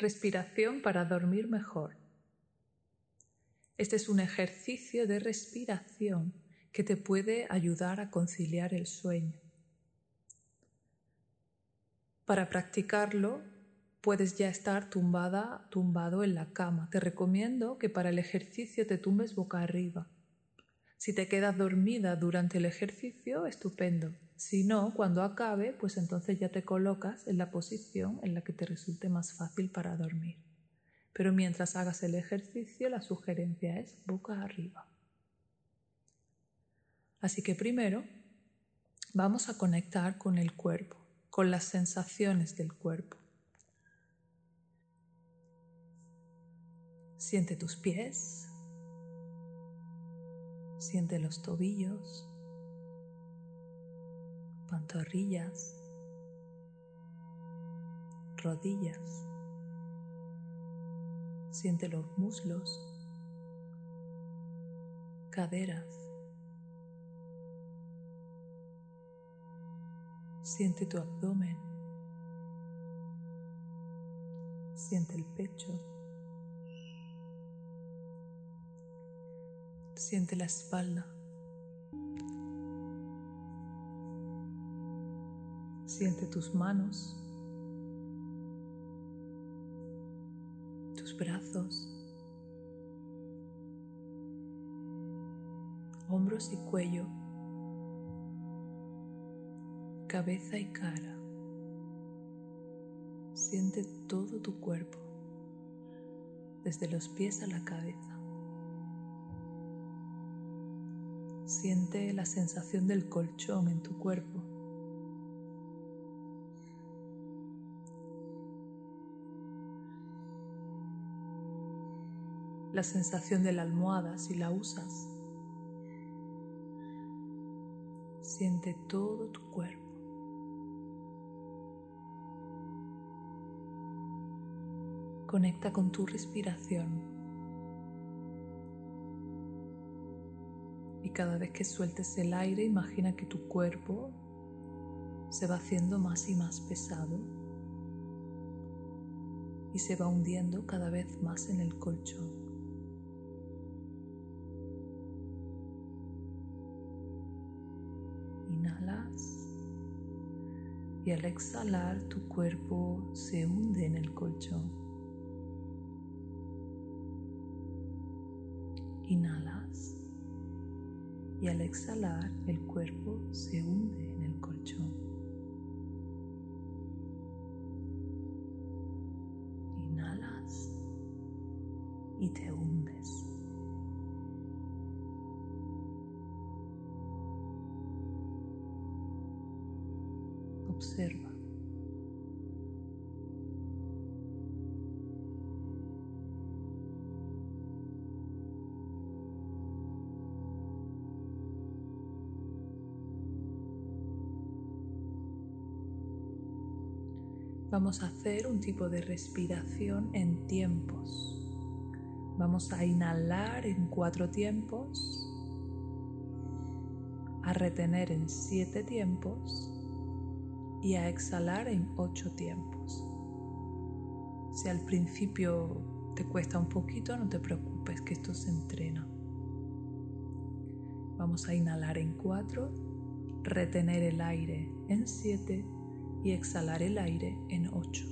Respiración para dormir mejor. Este es un ejercicio de respiración que te puede ayudar a conciliar el sueño. Para practicarlo puedes ya estar tumbada, tumbado en la cama. Te recomiendo que para el ejercicio te tumbes boca arriba. Si te quedas dormida durante el ejercicio, estupendo. Si no, cuando acabe, pues entonces ya te colocas en la posición en la que te resulte más fácil para dormir. Pero mientras hagas el ejercicio, la sugerencia es boca arriba. Así que primero vamos a conectar con el cuerpo, con las sensaciones del cuerpo. Siente tus pies, siente los tobillos, pantorrillas, rodillas, siente los muslos, caderas, siente tu abdomen, siente el pecho. Siente la espalda. Siente tus manos, tus brazos, hombros y cuello, cabeza y cara. Siente todo tu cuerpo, desde los pies a la cabeza. Siente la sensación del colchón en tu cuerpo. La sensación de la almohada si la usas. Siente todo tu cuerpo. Conecta con tu respiración. Y cada vez que sueltes el aire, imagina que tu cuerpo se va haciendo más y más pesado y se va hundiendo cada vez más en el colchón. Inhalas y al exhalar tu cuerpo se hunde en el colchón. Inhalas y al exhalar el cuerpo se hunde en el colchón. Inhalas y te hundes. Observa. vamos a hacer un tipo de respiración en tiempos. Vamos a inhalar en cuatro tiempos, a retener en siete tiempos y a exhalar en ocho tiempos. Si al principio te cuesta un poquito, no te preocupes, que esto se entrena. Vamos a inhalar en cuatro, retener el aire en siete y exhalar el aire en 8.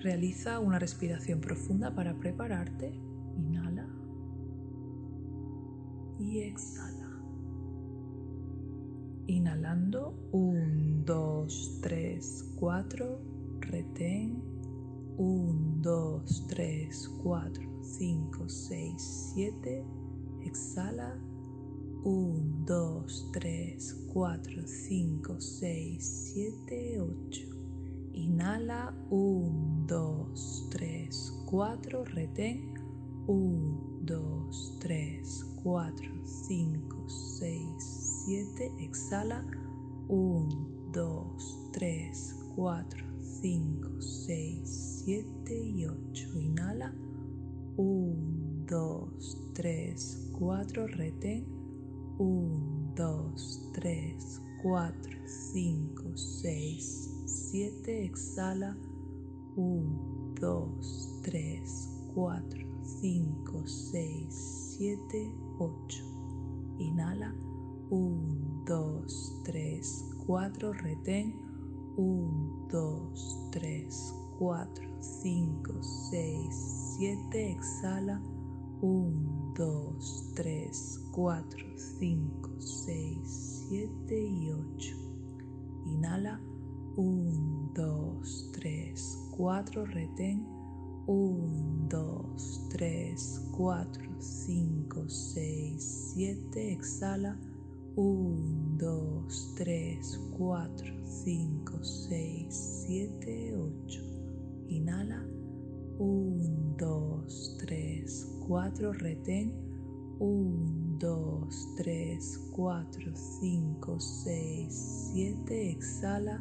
Realiza una respiración profunda para prepararte. Inhala y exhala. Inhalando 1, 2, 3, 4. Retén 1, 2, 3, 4, 5, 6, 7. Exhala 1, 2, 3, 4, 5, 6, 7, 8. Inhala 1, 2, 3, 4. Retén 1, 2, 3, 4, 5, 6, 7. Exhala 1, 2, 3, 4, 5, 6, 7 y 8. Inhala 1, 2, 3, 4. Retén 1, 2, 3, 4, 5, 6, 7, exhala. 1, 2, 3, 4, 5, 6, 7, 8. Inhala. 1, 2, 3, 4. Retén. 1, 2, 3, 4, 5, 6, 7. Exhala. 1, 2, 3, 4, 5, 6, 7 y 8. Inhala. 1, 2, 3, 4. Retén. 1, 2, 3, 4, 5, 6, 7. Exhala. 1, 2, 3, 4, 5, 6, 7, 8. Inhala. 1, 2, 3, 4. Retén. 1, 2, 3, 4, 5, 6, 7. Exhala.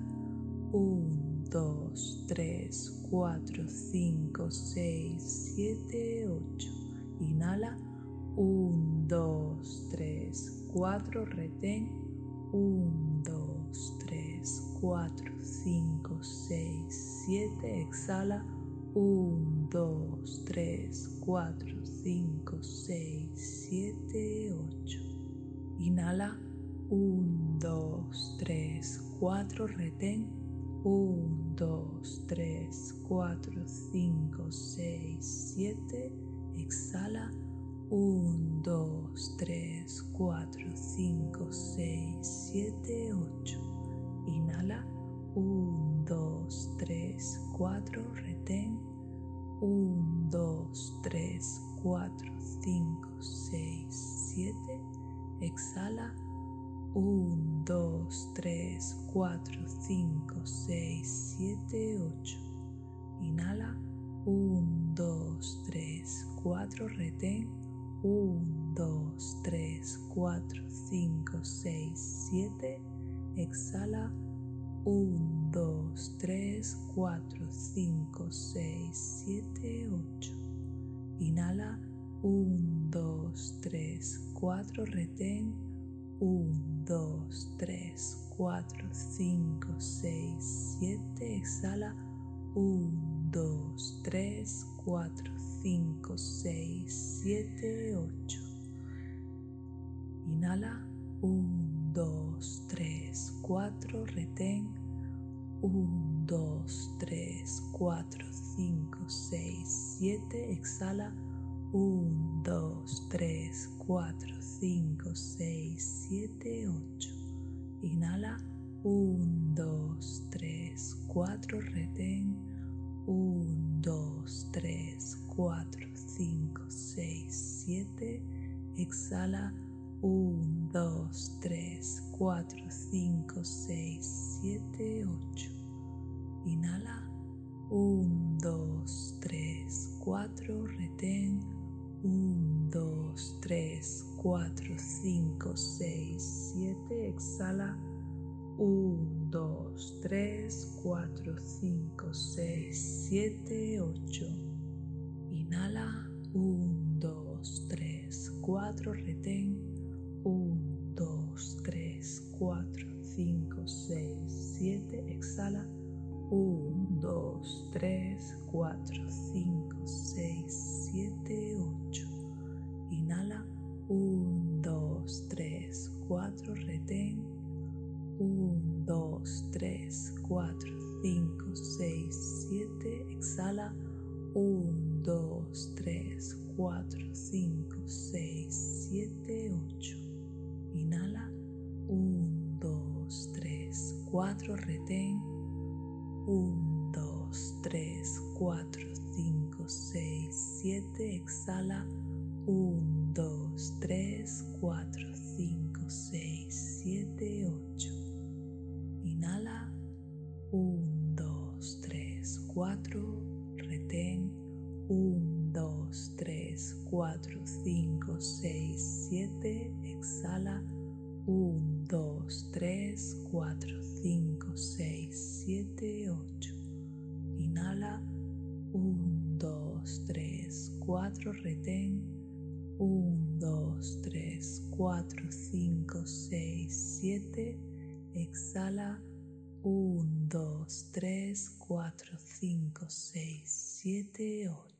1, 2, 3, 4, 5, 6, 7, 8. Inhala. 1, 2, 3, 4. Retén. 1, 2, 3, 4, 5, 6, 7. Exhala. 1, 2, 3, 4, 5, 6, 7, 8. Inhala. 1, 2, 3, 4. Retén. 1, 2, 3, 4, 5, 6, 7. Exhala. 1, 2, 3, 4, 5, 6, 7, 8. Inhala. 1, 2, 3, 4. Retén. 1, 2, 3, 4, 5, 6, 7. Exhala. 1, 2, 3, 4, 5, 6, 7, 8. Inhala. 1, 2, 3, 4. Retén. 1, 2, 3, 4, 5, 6, 7. Exhala. 1, 2, 3, 4, 5, 6, 7, 8. Inhala. 1, 2, 3, 4. Retén. 1, 2, 3, 4, 5, 6, 7. Exhala. 1, 2, 3, 4, 5, 6, 7, 8. Inhala. 1, 2, 3, 4. Retén. 1, 2, 3, 4, 5, 6, 7. Exhala. 1, 2, 3, 4, 5, 6, 7, 8. Inhala. 1, 2, 3, 4. Retén. 1, 2, 3, 4, 5, 6, 7. Exhala. 1, 2, 3, 4, 5, 6, 7, 8. Inhala. 1, 2, 3, 4. Retén. 1, 2, 3, 4, 5, 6, 7. Exhala. 1, 2, 3, 4, 5, 6, 7, 8. Inhala. 1, 2, 3, 4. Retén. 1, 2, 3, 4, 5, 6, 7. Exhala. 1, 2, 3, 4, 5, 6, 7, 8. 4. Retén. 1, 2, 3, 4, 5, 6, 7. Exhala. 1, 2, 3, 4, 5, 6, 7, 8. Inhala. 1, 2, 3, 4. Retén. 1, 2, 3, 4, 5, 6, 7. Exhala. 1, 2, 3, 4, 5, 6, 7, 8. Inhala. 1, 2, 3, 4. Retén. 1, 2, 3, 4, 5, 6, 7. Exhala. 1, 2, 3, 4, 5, 6, 7, 8.